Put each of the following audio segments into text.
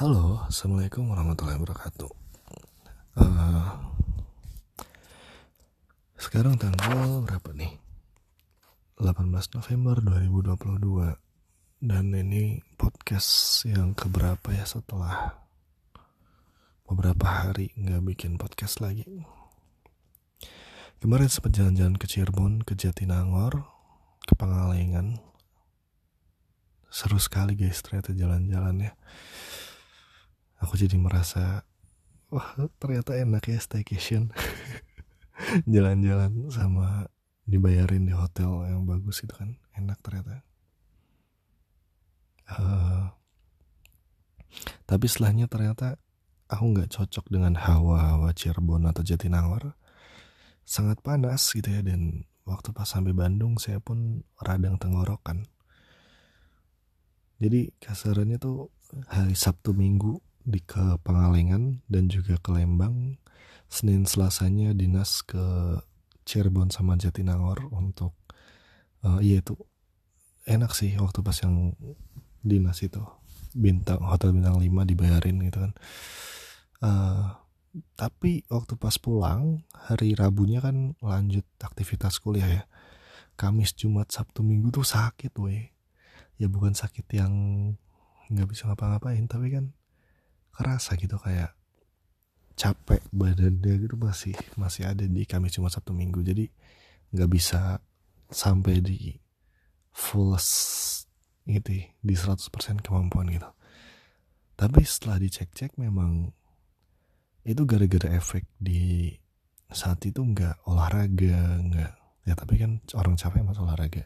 Halo, Assalamualaikum warahmatullahi wabarakatuh. Uh, Sekarang tanggal berapa nih? 18 November 2022 Dan ini podcast yang keberapa ya setelah Beberapa hari nggak bikin podcast lagi. Kemarin sempat jalan-jalan ke Cirebon, ke Jatinangor, ke Pangalengan. Seru sekali guys ternyata jalan-jalan ya aku jadi merasa wah ternyata enak ya staycation. Jalan-jalan sama dibayarin di hotel yang bagus itu kan enak ternyata. Uh, tapi setelahnya ternyata aku nggak cocok dengan hawa-hawa Cirebon atau Jatinangor. Sangat panas gitu ya dan waktu pas sampai Bandung saya pun radang tenggorokan. Jadi kasarannya tuh hari Sabtu Minggu di ke Pangalengan dan juga ke Lembang. Senin Selasanya dinas ke Cirebon sama Jatinangor untuk uh, iya itu enak sih waktu pas yang dinas itu bintang hotel bintang 5 dibayarin gitu kan uh, tapi waktu pas pulang hari Rabunya kan lanjut aktivitas kuliah ya Kamis Jumat Sabtu Minggu tuh sakit weh ya bukan sakit yang nggak bisa ngapa-ngapain tapi kan kerasa gitu kayak capek badannya gitu masih masih ada di Kamis cuma Sabtu Minggu. Jadi nggak bisa sampai di full gitu di 100% kemampuan gitu. Tapi setelah dicek-cek memang itu gara-gara efek di saat itu nggak olahraga nggak ya tapi kan orang capek masuk olahraga.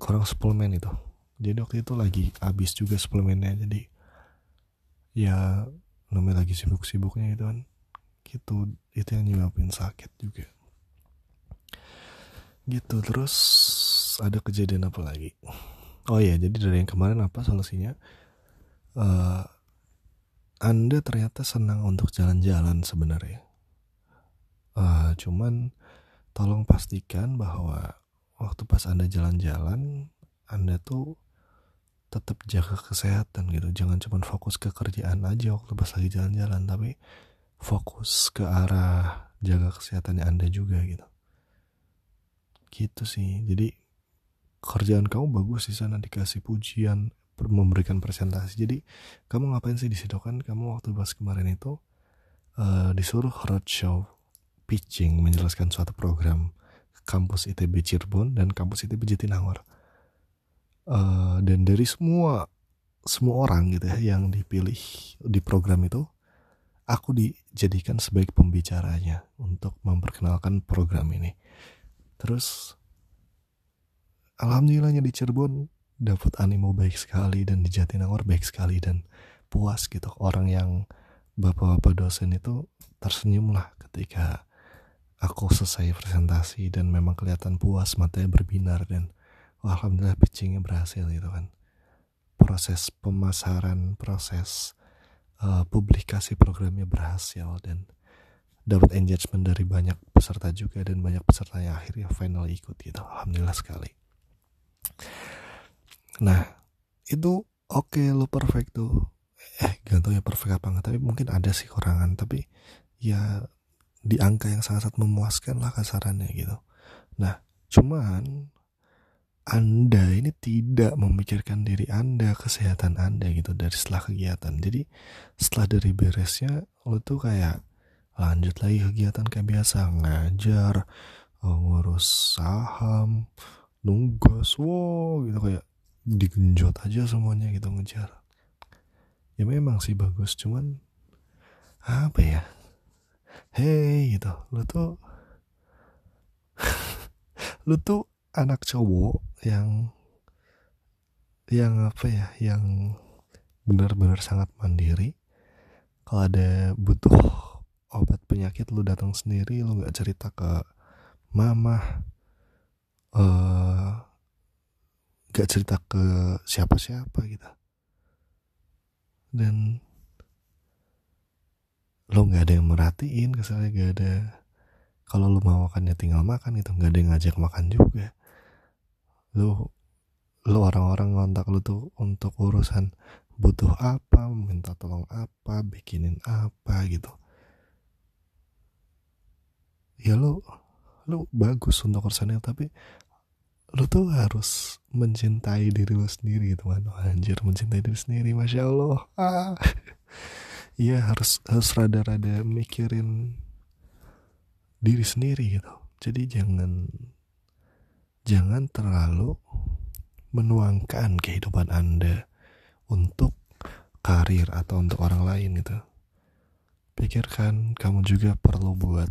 Kurang suplemen itu. Jadi waktu itu lagi habis juga suplemennya jadi ya namanya lagi sibuk-sibuknya itu kan. Gitu itu yang nyebabin sakit juga. Gitu terus ada kejadian apa lagi? Oh ya jadi dari yang kemarin apa solusinya? Uh, anda ternyata senang untuk jalan-jalan sebenarnya. Uh, cuman tolong pastikan bahwa waktu pas anda jalan-jalan anda tuh tetap jaga kesehatan gitu. Jangan cuma fokus ke kerjaan aja waktu pas lagi jalan-jalan tapi fokus ke arah jaga kesehatannya anda juga gitu. Gitu sih. Jadi kerjaan kamu bagus di sana dikasih pujian memberikan presentasi. Jadi kamu ngapain sih di situ? Kan kamu waktu pas kemarin itu uh, disuruh roadshow pitching menjelaskan suatu program kampus ITB Cirebon dan kampus ITB Jatinangor uh, dan dari semua semua orang gitu ya yang dipilih di program itu aku dijadikan sebagai pembicaranya untuk memperkenalkan program ini. Terus alhamdulillahnya di Cirebon dapat animo baik sekali dan di Jatinangor baik sekali dan puas gitu. Orang yang bapak-bapak dosen itu tersenyum lah ketika aku selesai presentasi dan memang kelihatan puas matanya berbinar dan alhamdulillah pitchingnya berhasil gitu kan. Proses pemasaran proses uh, publikasi programnya berhasil dan dapat engagement dari banyak peserta juga dan banyak peserta yang akhirnya final ikut gitu. Alhamdulillah sekali. Nah itu oke okay, lo perfect tuh. Eh gak tau ya perfect apa enggak tapi mungkin ada sih kurangan tapi ya di angka yang sangat-sangat memuaskan lah kasarannya gitu. Nah cuman anda ini tidak memikirkan diri Anda, kesehatan Anda gitu dari setelah kegiatan. Jadi setelah dari beresnya lo tuh kayak lanjut lagi kegiatan kayak biasa ngajar, oh, ngurus saham, nunggas, wow gitu kayak digenjot aja semuanya gitu ngejar. Ya memang sih bagus, cuman apa ya? Hey gitu, lo tuh lo tuh anak cowok yang yang apa ya yang benar-benar sangat mandiri. Kalau ada butuh obat penyakit lu datang sendiri lu nggak cerita ke mama uh, nggak cerita ke siapa-siapa gitu. Dan lo nggak ada yang merhatiin kesannya nggak ada. Kalau lo mau makan ya tinggal makan itu nggak ada yang ngajak makan juga lu lu orang-orang ngontak lu tuh untuk urusan butuh apa minta tolong apa bikinin apa gitu. Ya lo lo bagus untuk personil tapi lo tuh harus mencintai diri lo sendiri gitu kan. Anjir mencintai diri sendiri masya allah. Ah. Iya harus harus rada-rada mikirin diri sendiri gitu. Jadi jangan jangan terlalu menuangkan kehidupan anda untuk karir atau untuk orang lain gitu. Pikirkan kamu juga perlu buat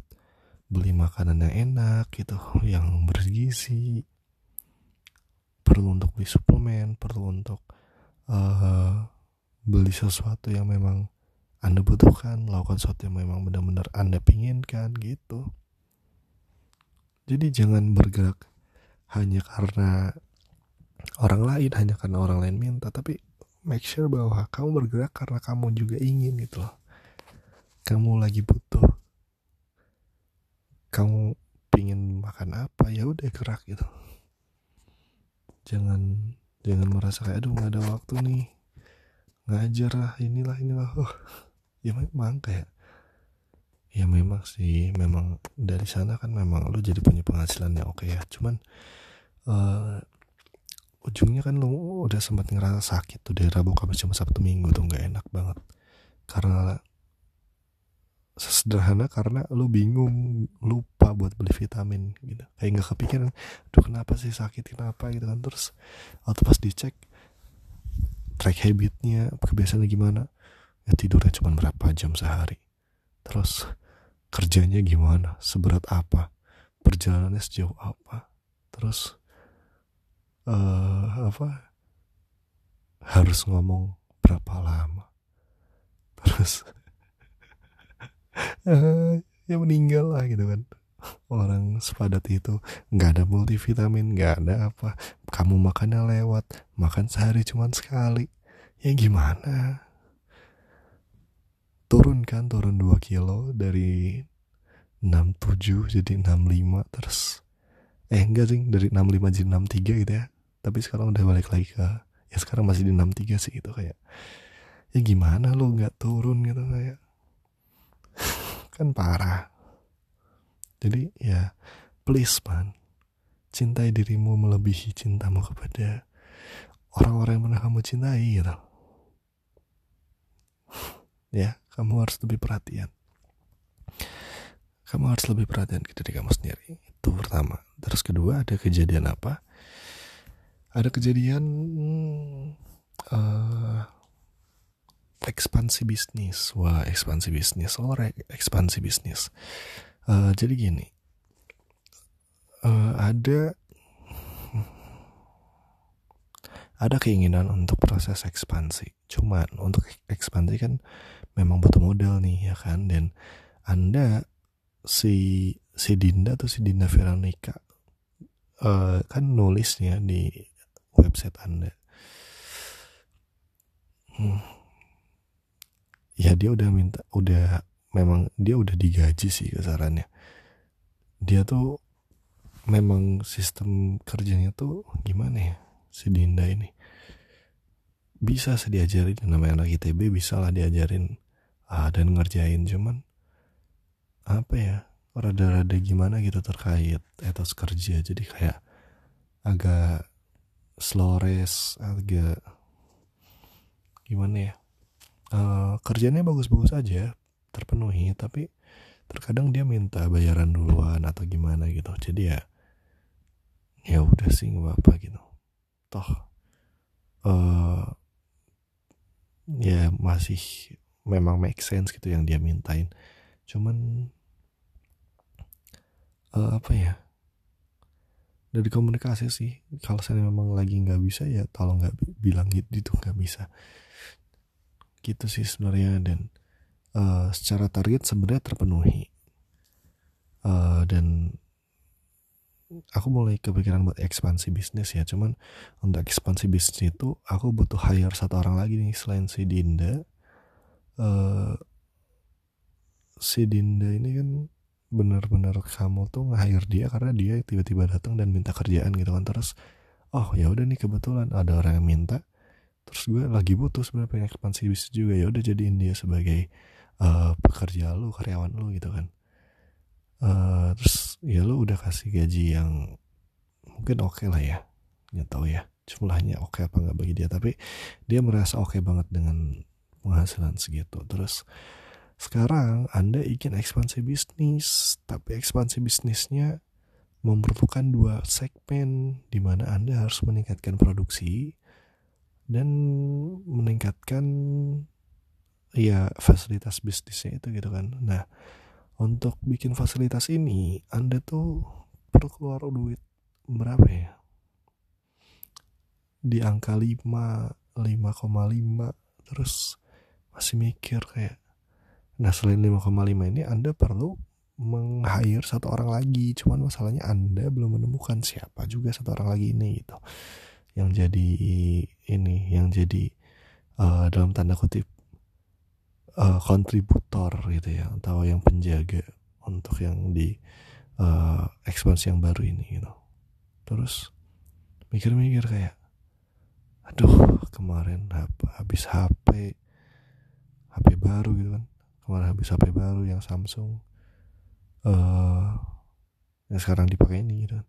beli makanan yang enak gitu yang bergizi. Perlu untuk beli suplemen perlu untuk uh, beli sesuatu yang memang anda butuhkan lakukan sesuatu yang memang benar-benar anda pinginkan gitu. Jadi jangan bergerak hanya karena orang lain hanya karena orang lain minta tapi make sure bahwa kamu bergerak karena kamu juga ingin gitu loh. Kamu lagi butuh. Kamu pingin makan apa ya udah gerak gitu. Jangan jangan merasa kayak aduh nggak ada waktu nih. Ngajar lah inilah inilah. Oh ya memang kayak ya memang sih memang dari sana kan memang lu jadi punya penghasilan yang oke ya. Cuman uh, ujungnya kan lu udah sempat ngerasa sakit tuh dari Rabu Kamis cuma Sabtu Minggu tuh nggak enak banget. Karena sesederhana karena lu bingung lupa buat beli vitamin gitu. Kayak nggak kepikiran aduh kenapa sih sakit kenapa? gitu kan. Terus atau pas dicek track habitnya kebiasaannya gimana? Ya tidurnya cuma berapa jam sehari. Terus kerjanya gimana? Seberat apa? Perjalanannya sejauh apa? Terus uh, apa? Harus ngomong berapa lama? Terus uh, ya meninggal lah gitu kan. Orang sepadat itu nggak ada multivitamin nggak ada apa. Kamu makannya lewat makan sehari cuma sekali. Ya gimana? Turun kan turun 2 kilo dari 67 jadi 65 terus eh enggak sih dari 65 jadi 63 gitu ya tapi sekarang udah balik lagi ke ya sekarang masih di 63 sih itu kayak ya gimana lo nggak turun? gitu kayak. Kan parah. Jadi ya please man cintai dirimu melebihi cintamu kepada orang-orang yang pernah kamu cintai gitu. Ya kamu harus lebih perhatian. Kamu harus lebih perhatian ke diri kamu sendiri. Itu pertama. Terus kedua ada kejadian apa ada kejadian uh, ekspansi bisnis. Wah ekspansi bisnis. Oh ekspansi bisnis. Uh, jadi gini. Uh, ada ada keinginan untuk proses ekspansi. Cuman untuk ekspansi kan memang butuh modal nih ya kan? Dan anda si si Dinda atau si Dinda Veronica uh, kan nulisnya di website Anda. Hmm. Ya dia udah minta, udah memang dia udah digaji sih kesarannya. Dia tuh memang sistem kerjanya tuh gimana ya si Dinda ini. Bisa sih diajarin namanya anak ITB bisa lah diajarin ah, dan ngerjain cuman apa ya rada-rada gimana gitu terkait etos kerja jadi kayak agak Slores agak gimana ya? Uh, kerjanya bagus-bagus aja terpenuhi tapi terkadang dia minta bayaran duluan atau gimana gitu. Jadi ya ya udah sih nggak apa gitu. Toh uh, ya masih memang make sense gitu yang dia mintain. Cuman uh, apa ya dari komunikasi sih. Kalau saya memang lagi nggak bisa ya tolong nggak bilang gitu nggak bisa. Gitu sih sebenarnya. Dan uh, secara target sebenarnya terpenuhi. Uh, dan aku mulai kepikiran buat ekspansi bisnis ya. Cuman untuk ekspansi bisnis itu aku butuh hire satu orang lagi nih selain si Dinda. Uh, si Dinda ini kan benar-benar kamu tuh nge-hire dia karena dia tiba-tiba datang dan minta kerjaan gitu kan. Terus oh ya udah nih kebetulan ada orang yang minta. Terus gue lagi butuh sebenarnya pengen ekspansi bisnis juga. Ya udah jadiin dia sebagai uh, pekerja lu karyawan lu gitu kan. Uh, terus ya lu udah kasih gaji yang mungkin oke okay lah ya. Nggak tahu ya jumlahnya oke okay apa nggak bagi dia. Tapi dia merasa oke okay banget dengan penghasilan segitu. Terus sekarang anda ingin ekspansi bisnis tapi ekspansi bisnisnya memerlukan dua segmen di mana anda harus meningkatkan produksi dan meningkatkan ya fasilitas bisnisnya itu gitu kan. Nah untuk bikin fasilitas ini anda tuh perlu keluar duit berapa ya? Di angka 5 5,5 terus masih mikir kayak nah selain 5,5 ini anda perlu meng-hire satu orang lagi. Cuman masalahnya anda belum menemukan siapa juga satu orang lagi ini gitu. Yang jadi ini yang jadi uh, dalam tanda kutip uh, kontributor gitu ya atau yang penjaga untuk yang di uh, ekspansi yang baru ini gitu. Terus mikir-mikir kayak aduh kemarin habis HP HP baru gitu kan kemarin habis HP baru yang Samsung. Uh, yang sekarang dipakai ini gitu kan.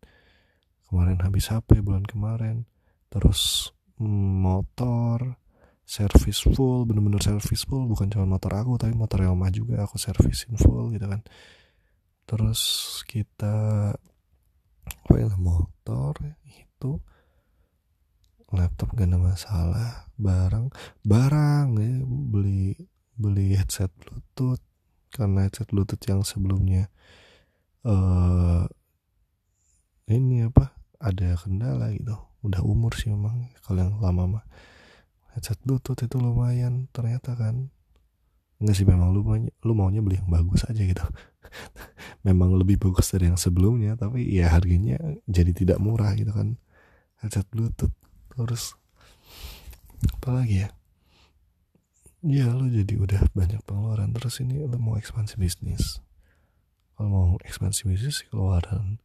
Kemarin habis HP bulan kemarin. Terus mm, motor servis full bener-bener servis full. Bukan cuma motor aku tapi motor yang mah juga aku servisin full gitu kan. Terus kita apa ya motor itu laptop gak ada masalah barang barang ya beli beli headset bluetooth karena headset bluetooth yang sebelumnya uh, ini apa ada kendala gitu. Udah umur sih memang kalau yang lama mah. Headset bluetooth itu lumayan ternyata kan. Enggak sih memang lu maunya, lu maunya beli yang bagus aja gitu. Memang lebih bagus dari yang sebelumnya tapi ya harganya jadi tidak murah gitu kan. Headset bluetooth terus apa lagi ya ya lu jadi udah banyak pengeluaran. Terus ini lu mau ekspansi bisnis. Kalau mau ekspansi bisnis keluaran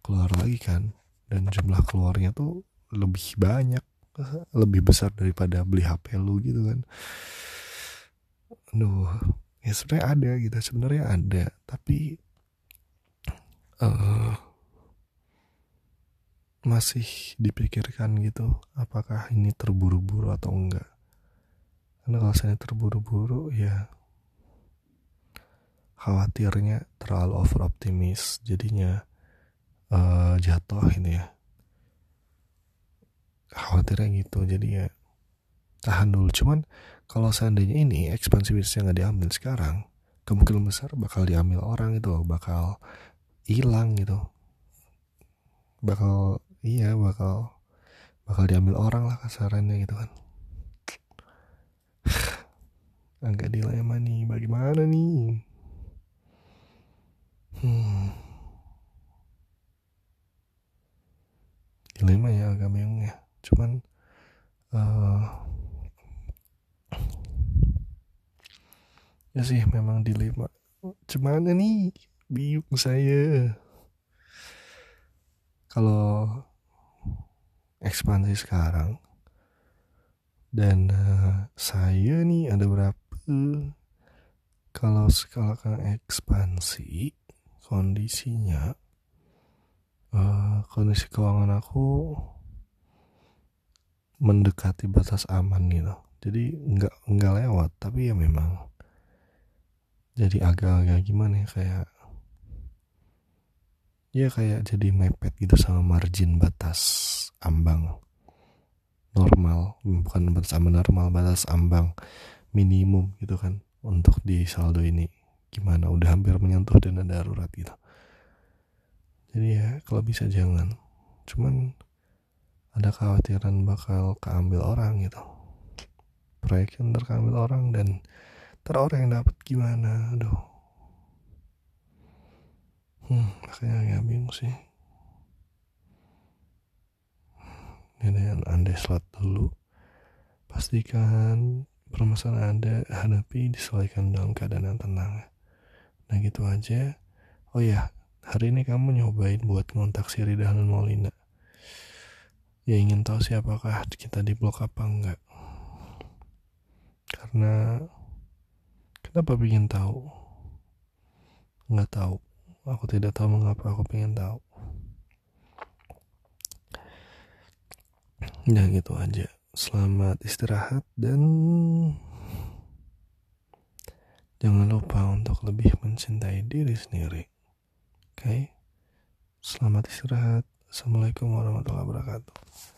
keluar lagi kan. Dan jumlah keluarnya tuh lebih banyak lebih besar daripada beli HP lu gitu kan. Aduh, ya sebenarnya ada gitu sebenarnya ada. Tapi uh, masih dipikirkan gitu apakah ini terburu-buru atau enggak karena kalau saya terburu-buru ya khawatirnya terlalu over optimis jadinya uh, jatuh ini ya. Khawatirnya gitu jadi ya tahan dulu. Cuman kalau seandainya ini ekspansi bisnisnya nggak diambil sekarang kemungkinan besar bakal diambil orang itu bakal hilang gitu. Bakal iya bakal bakal diambil orang lah kasarannya gitu kan agak dilema nih bagaimana nih? Hmm. dilema ya agak bingung ya. Cuman uh, ya sih memang dilema. Cuman nih bingung saya. Kalau ekspansi sekarang dan uh, saya nih ada berapa kalau sekarang ekspansi kondisinya uh, kondisi keuangan aku mendekati batas aman gitu. Jadi nggak nggak lewat tapi ya memang jadi agak-agak gimana ya kayak ya kayak jadi mepet gitu sama margin batas ambang. Normal bukan batas ambang normal batas ambang minimum gitu kan untuk di saldo ini. Gimana? Udah hampir menyentuh dana darurat gitu. Jadi ya kalau bisa jangan. Cuman ada kekhawatiran bakal keambil orang gitu. Proyek yang terkambil orang dan ter orang yang dapat gimana? Aduh. Hmm makanya agak bingung sih. Ini anda slot dulu. Pastikan permasalahan anda hadapi diselesaikan dalam keadaan yang tenang. Nah gitu aja. Oh ya hari ini kamu nyobain buat ngontak si Rida dan Maulina ya ingin tahu siapakah kita di blok apa enggak? Karena kenapa ingin tahu? Nggak tahu. Aku tidak tahu mengapa aku ingin tahu. Ya gitu aja selamat istirahat dan jangan lupa untuk lebih mencintai diri sendiri. Oke? Okay? selamat istirahat. Assalamualaikum warahmatullahi wabarakatuh